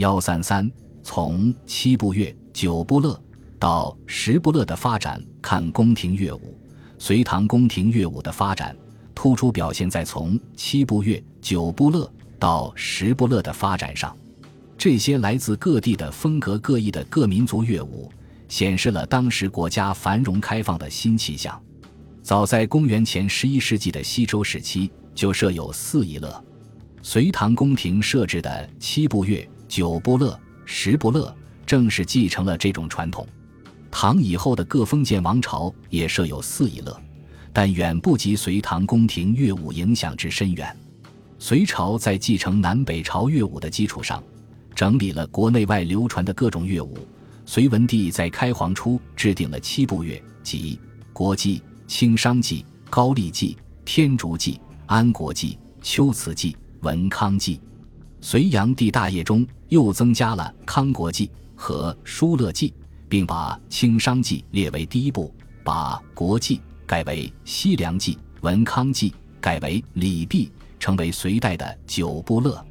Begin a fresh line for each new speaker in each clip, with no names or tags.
幺三三，从七不乐、九不乐到十不乐的发展，看宫廷乐舞。隋唐宫廷乐舞的发展，突出表现在从七不乐、九不乐到十不乐的发展上。这些来自各地的风格各异的各民族乐舞，显示了当时国家繁荣开放的新气象。早在公元前十一世纪的西周时期，就设有四夷乐。隋唐宫廷设置的七不乐、九不乐、十不乐，正是继承了这种传统。唐以后的各封建王朝也设有四夷乐，但远不及隋唐宫廷乐舞影响之深远。隋朝在继承南北朝乐舞的基础上，整理了国内外流传的各种乐舞。隋文帝在开皇初制定了七部乐，即国记、清商记、高丽记、天竺记、安国记、秋瓷记、文康记。隋炀帝大业中又增加了康国记和疏勒记。并把清商记列为第一部，把国记改为西凉记，文康记改为礼毕，成为隋代的九部乐。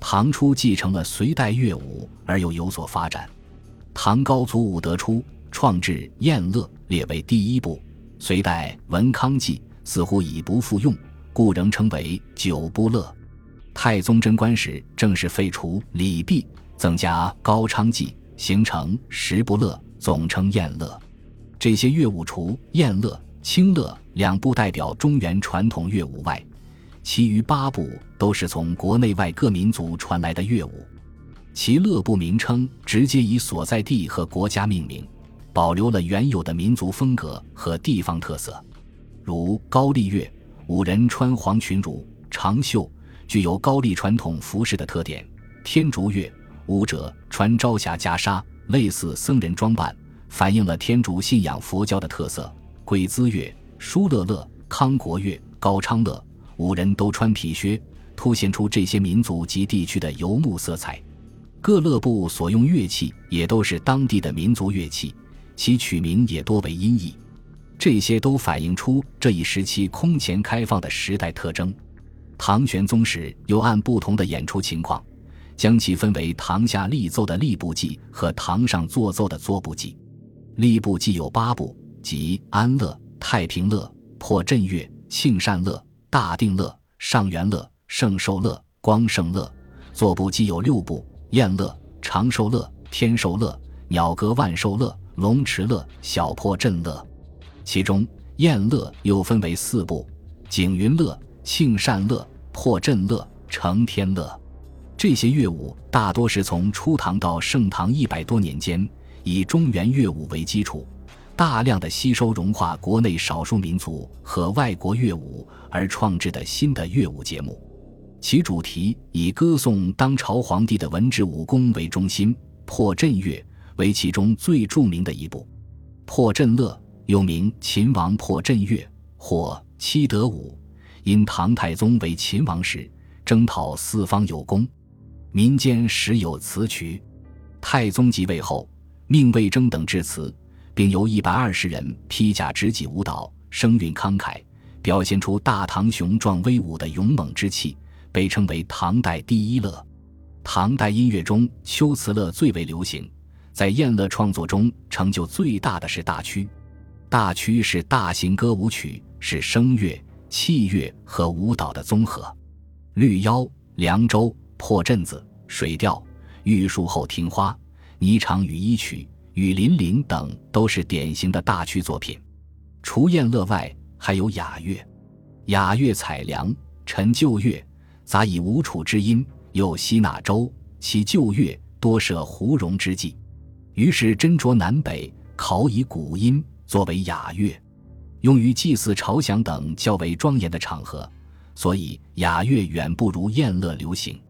唐初继承了隋代乐舞，而又有所发展。唐高祖武德初创制宴乐，列为第一部。隋代文康记似乎已不复用，故仍称为九部乐。太宗贞观时，正式废除礼毕，增加高昌记。形成十不乐，总称宴乐。这些乐舞除宴乐、清乐两部代表中原传统乐舞外，其余八部都是从国内外各民族传来的乐舞。其乐部名称直接以所在地和国家命名，保留了原有的民族风格和地方特色。如高丽乐，舞人穿黄裙襦、长袖，具有高丽传统服饰的特点；天竺乐。舞者穿朝霞袈裟，类似僧人装扮，反映了天竺信仰佛教的特色。鬼资乐、舒勒乐、康国乐、高昌乐，五人都穿皮靴，凸显出这些民族及地区的游牧色彩。各乐部所用乐器也都是当地的民族乐器，其取名也多为音译。这些都反映出这一时期空前开放的时代特征。唐玄宗时又按不同的演出情况。将其分为堂下立奏的立部记和堂上作奏的作部记。立部记有八部，即安乐、太平乐、破阵乐、庆善乐、大定乐、上元乐、圣寿乐、光圣乐。作部记有六部：宴乐、长寿乐、天寿乐、鸟歌万寿乐、龙池乐、小破阵乐。其中宴乐又分为四部：景云乐、庆善乐、破阵乐、承天乐。这些乐舞大多是从初唐到盛唐一百多年间，以中原乐舞为基础，大量的吸收融化国内少数民族和外国乐舞而创制的新的乐舞节目。其主题以歌颂当朝皇帝的文治武功为中心，破阵乐为其中最著名的一部。破阵乐又名秦王破阵乐或七德舞，因唐太宗为秦王时征讨四方有功。民间时有词曲，太宗即位后，命魏征等致辞，并由一百二十人披甲执戟舞蹈，声韵慷慨，表现出大唐雄壮威武的勇猛之气，被称为唐代第一乐。唐代音乐中，秋词乐最为流行，在宴乐创作中成就最大的是大曲。大曲是大型歌舞曲，是声乐、器乐和舞蹈的综合。绿腰、凉州。破阵子、水调、玉树后庭花、霓裳羽衣曲、雨霖铃等都是典型的大曲作品。除宴乐外，还有雅乐。雅乐采凉，陈旧乐，杂以吴楚之音，又吸纳周，其旧乐多设胡戎之际，于是斟酌南北，考以古音，作为雅乐，用于祭祀、朝享等较为庄严的场合。所以雅乐远不如宴乐流行。